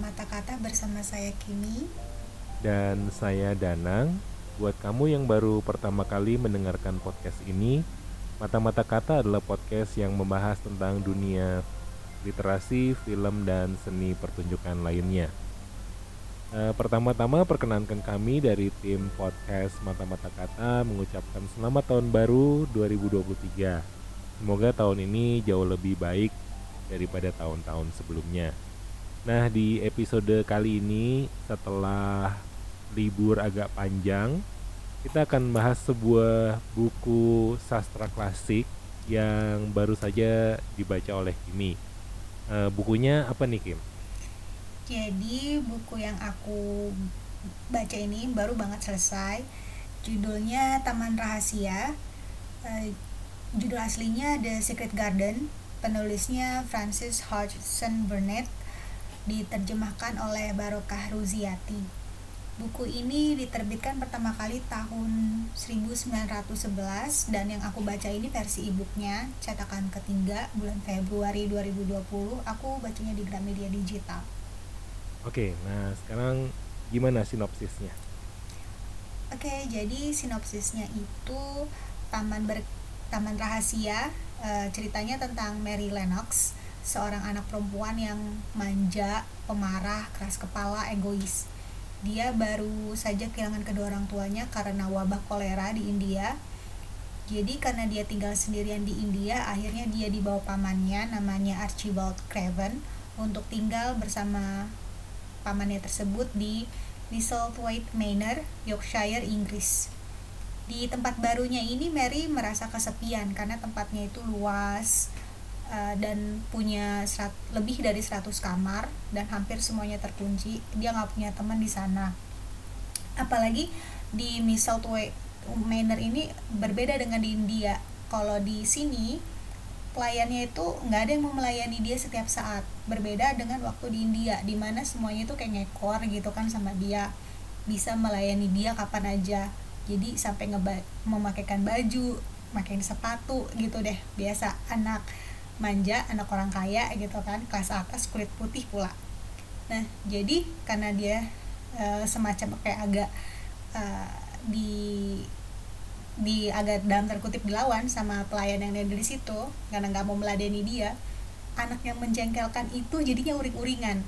Mata-Mata Kata bersama saya Kimi. Dan saya Danang. Buat kamu yang baru pertama kali mendengarkan podcast ini Mata-Mata Kata adalah podcast yang membahas tentang dunia literasi, film, dan seni pertunjukan lainnya. E, Pertama-tama perkenankan kami dari tim podcast Mata-Mata Kata mengucapkan selamat tahun baru 2023 Semoga tahun ini jauh lebih baik daripada tahun-tahun sebelumnya. Nah, di episode kali ini setelah libur agak panjang, kita akan bahas sebuah buku sastra klasik yang baru saja dibaca oleh Kimi. E, bukunya apa nih Kim? Jadi buku yang aku baca ini baru banget selesai. Judulnya Taman Rahasia. E, judul aslinya The Secret Garden penulisnya Francis Hodgson Burnett diterjemahkan oleh Barokah Ruziati buku ini diterbitkan pertama kali tahun 1911 dan yang aku baca ini versi e-booknya cetakan ketiga bulan Februari 2020 aku bacanya di Gramedia Digital Oke, nah sekarang gimana sinopsisnya? Oke, jadi sinopsisnya itu taman ber taman rahasia e, ceritanya tentang Mary Lennox seorang anak perempuan yang manja pemarah keras kepala egois. Dia baru saja kehilangan kedua orang tuanya karena wabah kolera di India. Jadi karena dia tinggal sendirian di India akhirnya dia dibawa pamannya namanya Archibald Craven untuk tinggal bersama pamannya tersebut di Misselthwaite Manor, Yorkshire, Inggris. Di tempat barunya ini Mary merasa kesepian karena tempatnya itu luas uh, dan punya serat, lebih dari 100 kamar dan hampir semuanya terkunci dia nggak punya teman di sana. Apalagi di Mistletoe Manor ini berbeda dengan di India. Kalau di sini pelayannya itu nggak ada yang mau melayani dia setiap saat. Berbeda dengan waktu di India di mana semuanya itu kayak ngekor gitu kan sama dia. Bisa melayani dia kapan aja. Jadi sampai memakaikan baju makain sepatu gitu deh. Biasa anak manja anak orang kaya gitu kan kelas atas kulit putih pula nah jadi karena dia e, semacam kayak agak e, di di agak dalam terkutip dilawan sama pelayan yang ada di situ karena nggak mau meladeni dia anak yang menjengkelkan itu jadinya uring-uringan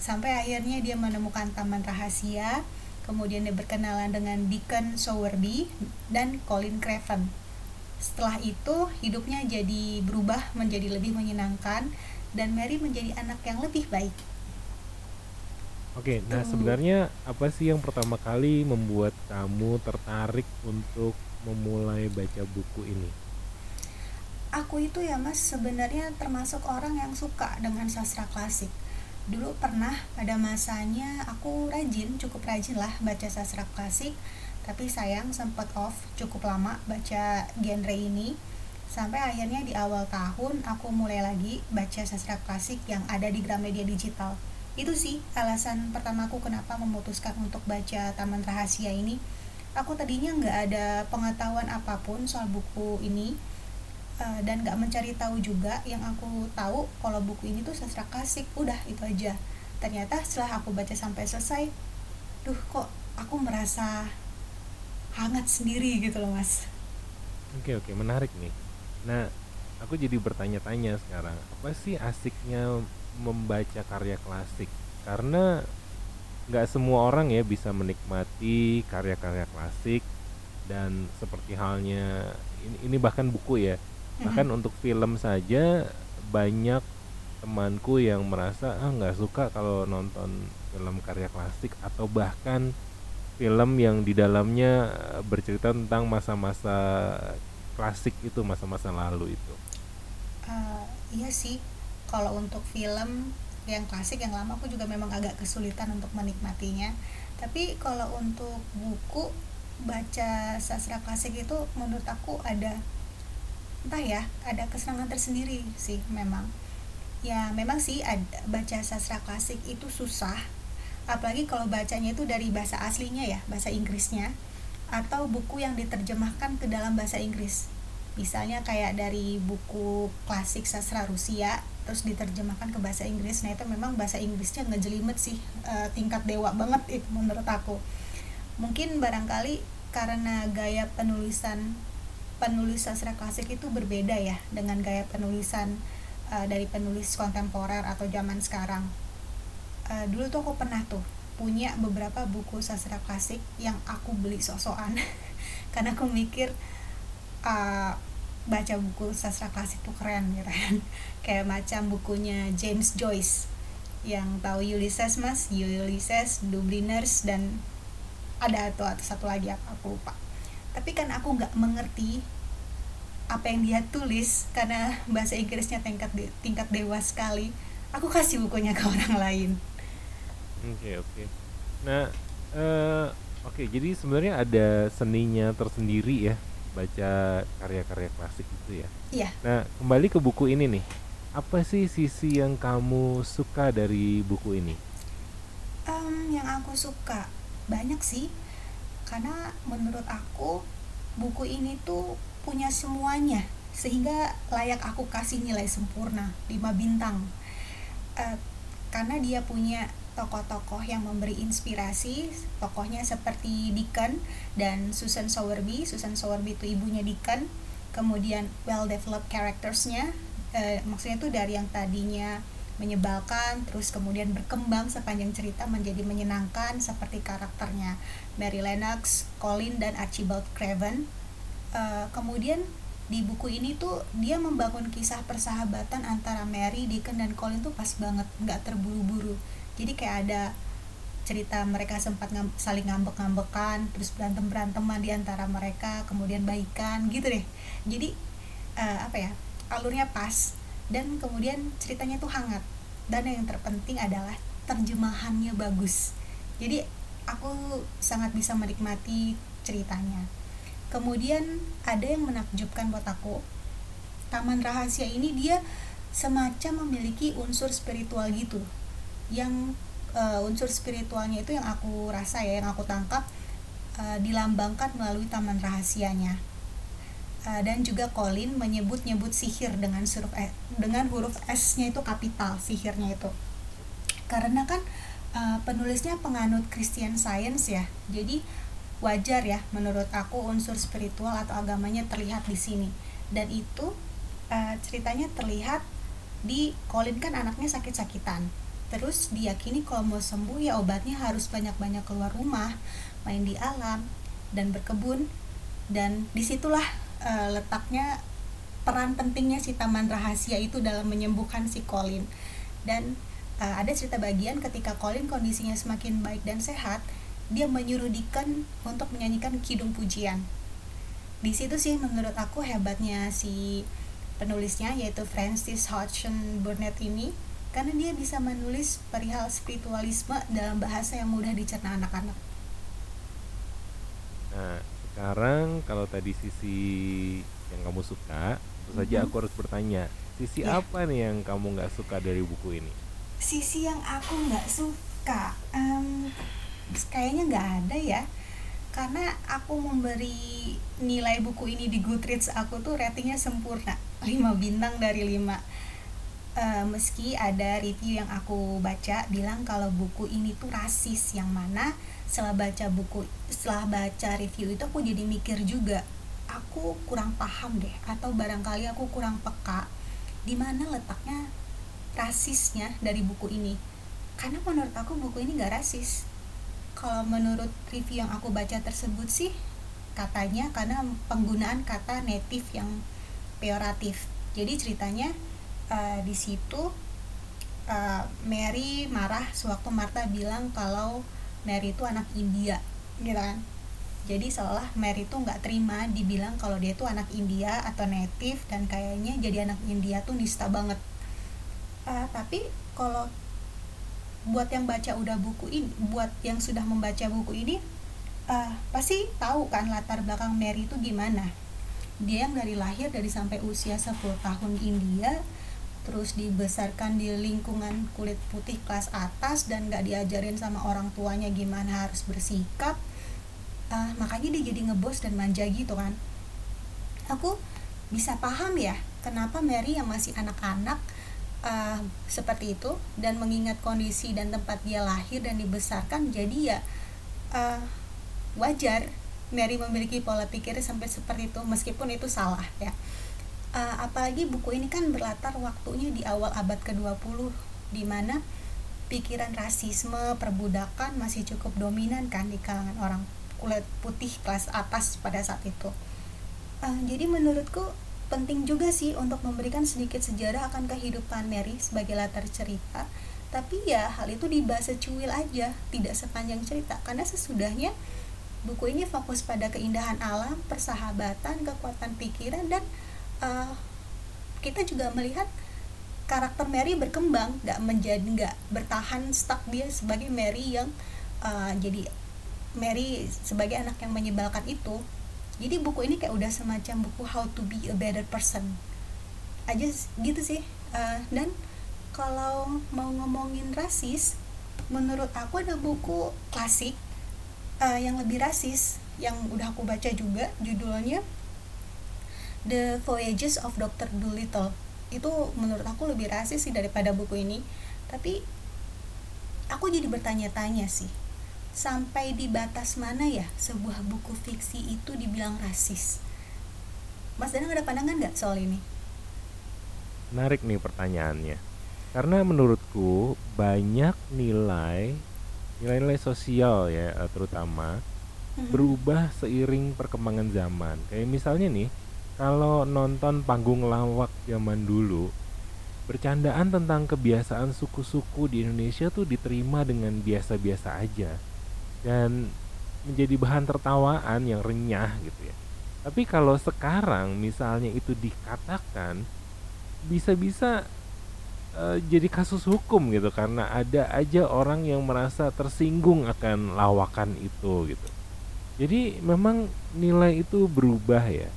sampai akhirnya dia menemukan taman rahasia kemudian dia berkenalan dengan Deacon Sowerby dan Colin Craven. Setelah itu, hidupnya jadi berubah menjadi lebih menyenangkan dan Mary menjadi anak yang lebih baik. Oke, nah sebenarnya apa sih yang pertama kali membuat kamu tertarik untuk memulai baca buku ini? Aku itu ya mas sebenarnya termasuk orang yang suka dengan sastra klasik dulu pernah pada masanya aku rajin cukup rajin lah baca sastra klasik tapi sayang sempat off cukup lama baca genre ini. Sampai akhirnya di awal tahun aku mulai lagi baca sastra klasik yang ada di Gramedia Digital. Itu sih alasan pertamaku kenapa memutuskan untuk baca Taman Rahasia ini. Aku tadinya nggak ada pengetahuan apa pun soal buku ini uh, dan gak mencari tahu juga. Yang aku tahu kalau buku ini tuh sastra klasik udah itu aja. Ternyata setelah aku baca sampai selesai duh kok aku merasa hangat sendiri gitu loh mas. Oke oke menarik nih. Nah aku jadi bertanya-tanya sekarang apa sih asiknya membaca karya klasik? Karena nggak semua orang ya bisa menikmati karya-karya klasik dan seperti halnya ini, ini bahkan buku ya. Bahkan mm-hmm. untuk film saja banyak temanku yang merasa ah nggak suka kalau nonton film karya klasik atau bahkan film yang di dalamnya bercerita tentang masa-masa klasik itu masa-masa lalu itu? Uh, iya sih. Kalau untuk film yang klasik yang lama aku juga memang agak kesulitan untuk menikmatinya. Tapi kalau untuk buku baca sastra klasik itu menurut aku ada entah ya ada kesenangan tersendiri sih memang. Ya memang sih ada, baca sastra klasik itu susah apalagi kalau bacanya itu dari bahasa aslinya ya bahasa Inggrisnya atau buku yang diterjemahkan ke dalam bahasa Inggris. Misalnya kayak dari buku klasik sastra Rusia terus diterjemahkan ke bahasa Inggris. Nah itu memang bahasa Inggrisnya ngejelimet sih uh, tingkat dewa banget itu menurut aku. Mungkin barangkali karena gaya penulisan penulis sastra klasik itu berbeda ya dengan gaya penulisan uh, dari penulis kontemporer atau zaman sekarang uh, dulu tuh aku pernah tuh punya beberapa buku sastra klasik yang aku beli sosokan karena aku mikir uh, baca buku sastra klasik tuh keren gitu kan. Kayak macam bukunya James Joyce yang tahu Ulysses mas? Ulysses Dubliners dan ada atau atau satu lagi apa aku lupa. Tapi kan aku nggak mengerti apa yang dia tulis karena bahasa Inggrisnya tingkat de, tingkat dewa sekali. Aku kasih bukunya ke orang lain oke okay, oke. Okay. nah uh, oke okay, jadi sebenarnya ada seninya tersendiri ya baca karya-karya klasik itu ya. Iya. Nah kembali ke buku ini nih. Apa sih sisi yang kamu suka dari buku ini? Um, yang aku suka banyak sih karena menurut aku buku ini tuh punya semuanya sehingga layak aku kasih nilai sempurna 5 bintang. Uh, karena dia punya tokoh-tokoh yang memberi inspirasi tokohnya seperti Deacon dan Susan Sowerby Susan Sowerby itu ibunya Deacon kemudian well developed charactersnya uh, maksudnya itu dari yang tadinya menyebalkan terus kemudian berkembang sepanjang cerita menjadi menyenangkan seperti karakternya Mary Lennox, Colin dan Archibald Craven. Uh, kemudian di buku ini tuh dia membangun kisah persahabatan antara Mary, Deacon dan Colin tuh pas banget, nggak terburu-buru. Jadi kayak ada cerita mereka sempat ngam, saling ngambek-ngambekan, terus berantem beranteman di antara mereka, kemudian baikan gitu deh. Jadi uh, apa ya alurnya pas dan kemudian ceritanya tuh hangat dan yang terpenting adalah terjemahannya bagus jadi aku sangat bisa menikmati ceritanya kemudian ada yang menakjubkan buat aku. Taman rahasia ini dia semacam memiliki unsur spiritual gitu. Yang uh, unsur spiritualnya itu yang aku rasa ya yang aku tangkap uh, dilambangkan melalui taman rahasianya. Uh, dan juga Colin menyebut-nyebut sihir dengan huruf e, dengan huruf S-nya itu kapital sihirnya itu. Karena kan uh, penulisnya penganut Christian Science ya. Jadi wajar ya menurut aku unsur spiritual atau agamanya terlihat di sini. Dan itu uh, ceritanya terlihat di Colin kan anaknya sakit-sakitan. Terus diyakini kalau mau sembuh ya obatnya harus banyak-banyak keluar rumah main di alam dan berkebun. Dan di situlah uh, letaknya peran pentingnya si taman rahasia itu dalam menyembuhkan si Colin. Dan uh, ada cerita bagian ketika Colin kondisinya semakin baik dan sehat dia menyuruh Deacon untuk menyanyikan kidung pujian di situ sih menurut aku hebatnya si penulisnya yaitu Francis Hodgson Burnett ini karena dia bisa menulis perihal spiritualisme dalam bahasa yang mudah dicerna anak-anak. Nah, sekarang kalau tadi sisi yang kamu suka tentu saja mm-hmm. aku harus bertanya sisi yeah. apa nih yang kamu nggak suka dari buku ini sisi yang aku nggak suka um, kayaknya nggak ada ya. Karena aku memberi nilai buku ini di Goodreads aku tuh ratingnya sempurna. 5 bintang dari 5 uh, eh, meski ada review yang aku baca bilang kalau buku ini tuh rasis. Yang mana setelah baca buku setelah baca review itu aku jadi mikir juga aku kurang paham deh atau barangkali aku kurang peka di mana letaknya rasisnya dari buku ini. Karena menurut aku buku ini gak rasis kalau menurut review yang aku baca tersebut sih katanya karena penggunaan kata native yang peoratif. Jadi ceritanya uh, di situ uh, Mary marah sewaktu Martha bilang kalau Mary itu anak India gitu kan. Jadi seolah Mary itu nggak terima dibilang kalau dia itu anak India atau native dan kayaknya jadi anak India tuh nista banget. Uh, tapi kalau buat yang baca udah buku ini buat yang sudah membaca buku ini uh, pasti tahu kan latar belakang Mary itu gimana. Dia yang dari lahir dari sampai usia 10 tahun India terus dibesarkan di lingkungan kulit putih kelas atas dan gak diajarin sama orang tuanya gimana harus bersikap. Uh, makanya dia jadi ngebos dan manja gitu kan. Aku bisa paham ya kenapa Mary yang masih anak-anak uh, seperti itu. Dan mengingat kondisi dan tempat dia lahir dan dibesarkan jadi ya uh, wajar Mary memiliki pola pikir sampai seperti itu meskipun itu salah ya. Uh, apalagi buku ini kan berlatar waktunya di awal abad ke-20 di mana pikiran rasisme perbudakan masih cukup dominan kan di kalangan orang kulit putih kelas atas pada saat itu. Uh, jadi menurutku penting juga sih untuk memberikan sedikit sejarah akan kehidupan Mary sebagai latar cerita. Tapi ya hal itu dibahas secuil aja tidak sepanjang cerita. Karena sesudahnya buku ini fokus pada keindahan alam persahabatan kekuatan pikiran dan uh, kita juga melihat karakter Mary berkembang. Nggak menjadi nggak bertahan stuck dia sebagai Mary yang uh, jadi Mary sebagai anak yang menyebalkan itu jadi buku ini kayak udah semacam buku how to be a better person. Aja gitu sih. Uh, dan kalau mau ngomongin rasis menurut aku ada buku klasik uh, yang lebih rasis yang udah aku baca juga judulnya The Voyages of Dr. Dolittle. Itu menurut aku lebih rasis sih daripada buku ini. Tapi aku jadi bertanya-tanya sih sampai di batas mana ya sebuah buku fiksi itu dibilang rasis? Mas Danang ada pandangan nggak soal ini? Menarik nih pertanyaannya. Karena menurutku banyak nilai nilai-nilai sosial ya eh, terutama mm-hmm. berubah seiring perkembangan zaman. Kayak misalnya nih, kalau nonton panggung lawak zaman dulu, bercandaan tentang kebiasaan suku-suku di Indonesia tuh diterima dengan biasa-biasa aja dan menjadi bahan tertawaan yang renyah gitu ya. Tapi kalau sekarang misalnya itu dikatakan bisa-bisa uh, jadi kasus hukum gitu karena ada aja orang yang merasa tersinggung akan lawakan itu gitu. Jadi memang nilai itu berubah ya.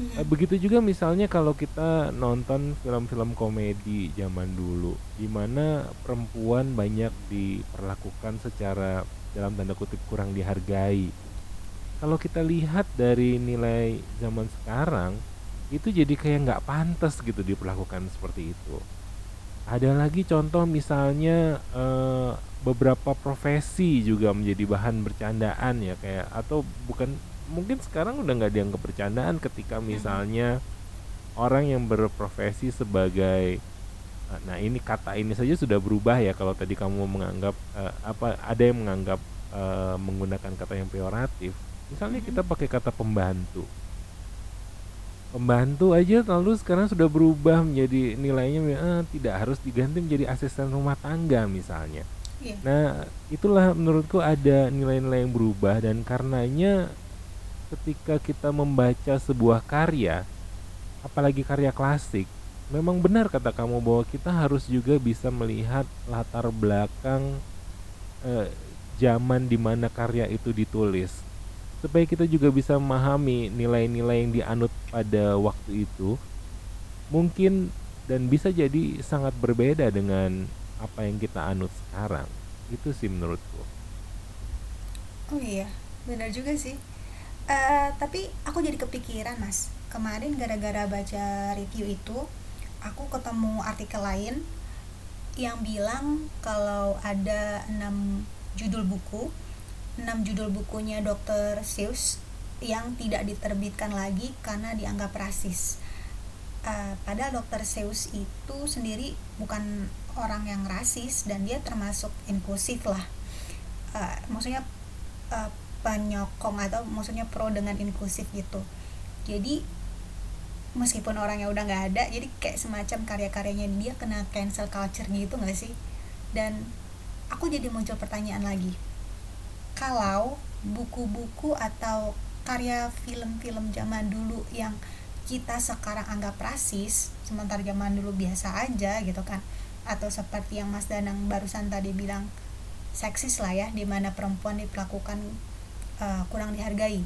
Uh, begitu juga misalnya kalau kita nonton film-film komedi zaman dulu, di mana perempuan banyak diperlakukan secara dalam tanda kutip kurang dihargai. Kalau kita lihat dari nilai zaman sekarang, itu jadi kayak nggak pantas gitu diperlakukan seperti itu. Ada lagi contoh misalnya eh, beberapa profesi juga menjadi bahan bercandaan ya kayak atau bukan mungkin sekarang udah nggak dianggap bercandaan ketika misalnya orang yang berprofesi sebagai Nah, ini kata ini saja sudah berubah ya kalau tadi kamu menganggap uh, apa ada yang menganggap uh, menggunakan kata yang peyoratif. Misalnya kita mm-hmm. pakai kata pembantu. Pembantu aja lalu sekarang sudah berubah menjadi nilainya uh, tidak harus diganti menjadi asisten rumah tangga misalnya. Yeah. Nah, itulah menurutku ada nilai-nilai yang berubah dan karenanya ketika kita membaca sebuah karya apalagi karya klasik memang benar kata kamu bahwa kita harus juga bisa melihat latar belakang eh, zaman di mana karya itu ditulis. Supaya kita juga bisa memahami nilai-nilai yang dianut pada waktu itu mungkin dan bisa jadi sangat berbeda dengan apa yang kita anut sekarang. Itu sih menurutku. Oh iya benar juga sih. Uh, tapi aku jadi kepikiran mas. Kemarin gara-gara baca review itu aku ketemu artikel lain yang bilang kalau ada enam judul buku enam judul bukunya Dr. Seuss yang tidak diterbitkan lagi karena dianggap rasis. Uh, padahal Dr. Seuss itu sendiri bukan orang yang rasis dan dia termasuk inklusif lah. Uh, maksudnya uh, penyokong atau maksudnya pro dengan inklusif gitu. Jadi meskipun orangnya udah nggak ada jadi kayak semacam karya-karyanya dia kena cancel culture gitu nggak sih? Dan aku jadi muncul pertanyaan lagi. Kalau buku-buku atau karya film-film zaman dulu yang kita sekarang anggap rasis sementara zaman dulu biasa aja gitu kan atau seperti yang Mas Danang barusan tadi bilang seksis lah ya di mana perempuan diperlakukan uh, kurang dihargai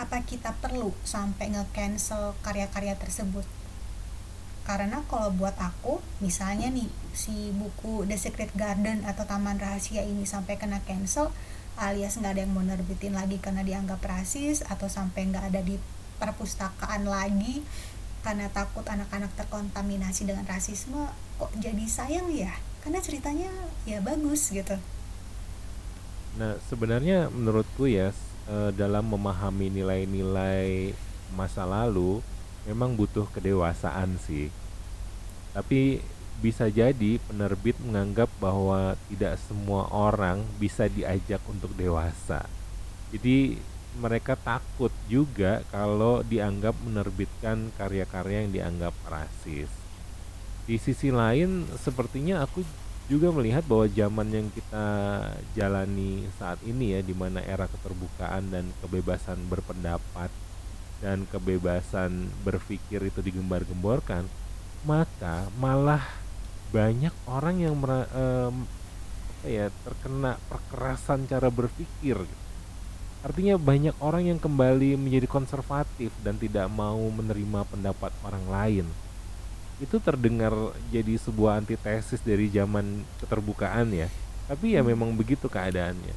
apa kita perlu sampai nge-cancel karya-karya tersebut? Karena kalau buat aku misalnya nih si buku The Secret Garden atau Taman Rahasia ini sampai kena cancel alias nggak ada yang mau nerbitin lagi karena dianggap rasis atau sampai nggak ada di perpustakaan lagi karena takut anak-anak terkontaminasi dengan rasisme kok jadi sayang ya? Karena ceritanya ya bagus gitu. Nah, sebenarnya menurutku ya eh, dalam memahami nilai-nilai masa lalu memang butuh kedewasaan sih. Tapi bisa jadi penerbit menganggap bahwa tidak semua orang bisa diajak untuk dewasa. Jadi mereka takut juga kalau dianggap menerbitkan karya-karya yang dianggap rasis. Di sisi lain, sepertinya aku juga melihat bahwa zaman yang kita jalani saat ini ya, di mana era keterbukaan dan kebebasan berpendapat dan kebebasan berpikir itu digembar-gemborkan, maka malah banyak orang yang em, apa ya terkena perkerasan cara berpikir. Artinya banyak orang yang kembali menjadi konservatif dan tidak mau menerima pendapat orang lain. Itu terdengar jadi sebuah antitesis dari zaman keterbukaan ya. Tapi ya memang begitu keadaannya.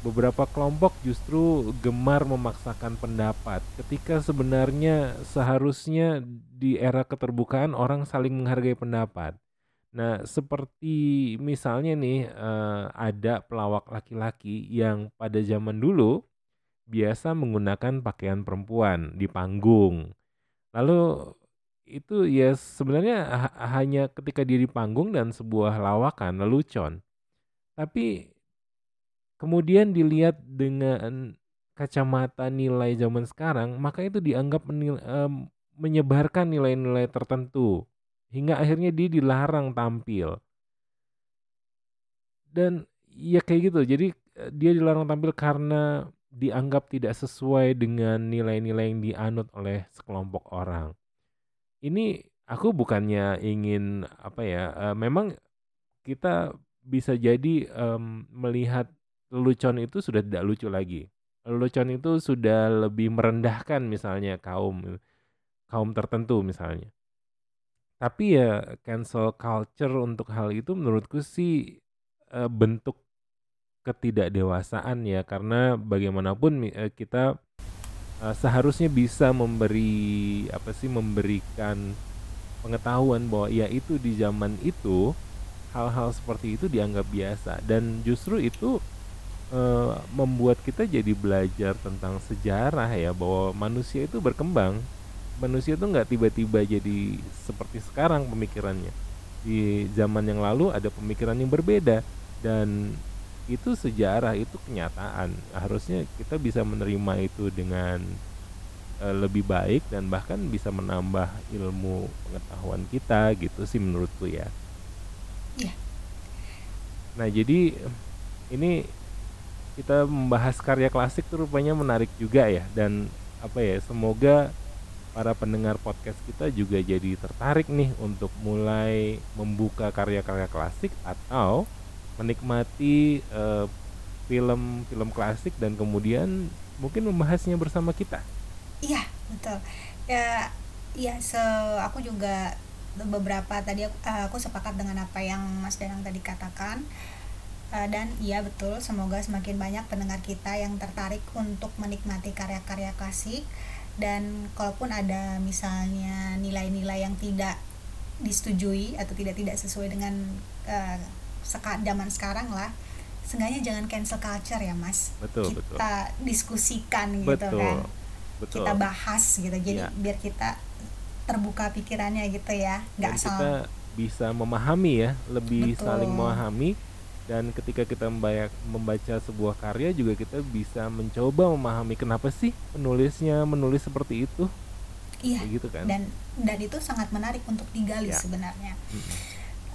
Beberapa kelompok justru gemar memaksakan pendapat ketika sebenarnya seharusnya di era keterbukaan orang saling menghargai pendapat. Nah, seperti misalnya nih eh, ada pelawak laki-laki yang pada zaman dulu biasa menggunakan pakaian perempuan di panggung. Lalu itu ya sebenarnya ha- hanya ketika dia di panggung dan sebuah lawakan lelucon. Tapi kemudian dilihat dengan kacamata nilai zaman sekarang, maka itu dianggap menil- menyebarkan nilai-nilai tertentu hingga akhirnya dia dilarang tampil. Dan ya kayak gitu. Jadi eh, dia dilarang tampil karena dianggap tidak sesuai dengan nilai-nilai yang dianut oleh sekelompok orang. Ini aku bukannya ingin apa ya, eh, memang kita bisa jadi em, melihat lelucon itu sudah tidak lucu lagi. Lelucon itu sudah lebih merendahkan misalnya kaum kaum tertentu misalnya. Tapi ya cancel culture untuk hal itu menurutku sih eh, bentuk ketidakdewasaan ya karena bagaimanapun eh, kita eh, seharusnya bisa memberi apa sih memberikan pengetahuan bahwa ya itu di zaman itu hal-hal seperti itu dianggap biasa. Dan justru itu eh, membuat kita jadi belajar tentang sejarah ya bahwa manusia itu berkembang. Manusia itu nggak tiba-tiba jadi seperti sekarang pemikirannya. Di zaman yang lalu ada pemikiran yang berbeda dan itu sejarah itu kenyataan harusnya kita bisa menerima itu dengan eh, lebih baik dan bahkan bisa menambah ilmu pengetahuan kita gitu sih menurutku ya Iya. nah jadi ini kita membahas karya klasik tuh rupanya menarik juga ya dan apa ya semoga para pendengar podcast kita juga jadi tertarik nih untuk mulai membuka karya-karya klasik atau menikmati eh, film-film klasik dan kemudian mungkin membahasnya bersama kita. Iya, betul. Ya, ya, se aku juga beberapa tadi aku, eh, aku sepakat dengan apa yang Mas Danang tadi katakan. Eh, dan iya betul, semoga semakin banyak pendengar kita yang tertarik untuk menikmati karya-karya klasik dan kalaupun ada misalnya nilai-nilai yang tidak disetujui atau tidak tidak sesuai dengan eh, seka, zaman sekarang lah, seenggaknya jangan cancel culture ya Mas. Betul, betul. Kita diskusikan gitu Betul. kan Betul. kita bahas gitu jadi Ya. biar kita terbuka pikirannya gitu ya nggak asal kita bisa memahami ya, lebih Betul. saling memahami dan ketika kita membaca, membaca sebuah karya juga kita bisa mencoba memahami kenapa sih penulisnya menulis seperti itu, iya gitu kan? dan dan itu sangat menarik untuk digali Ya. sebenarnya Mm-mm.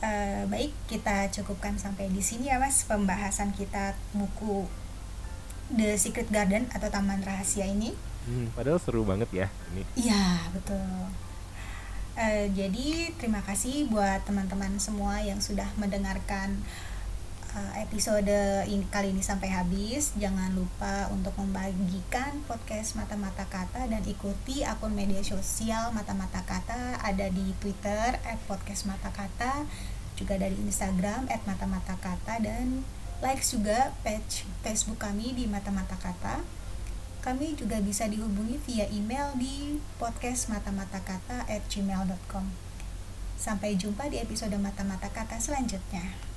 Eh, baik kita cukupkan sampai di sini ya mas pembahasan kita buku The Secret Garden atau Taman Rahasia ini Hmm, padahal seru banget ya ini. Iya, betul. Eh, jadi terima kasih buat teman-teman semua yang sudah mendengarkan eh, episode ini kali ini sampai habis. Jangan lupa untuk membagikan podcast Mata-Mata Kata dan ikuti akun media sosial Mata-Mata Kata ada di Twitter @podcastmatakata, juga dari Instagram @mata-mata-kata dan likes juga page Facebook kami di Mata-Mata Kata kami juga bisa dihubungi via email di podcast mata-mata gmail.com. Sampai jumpa di episode mata-mata kata selanjutnya.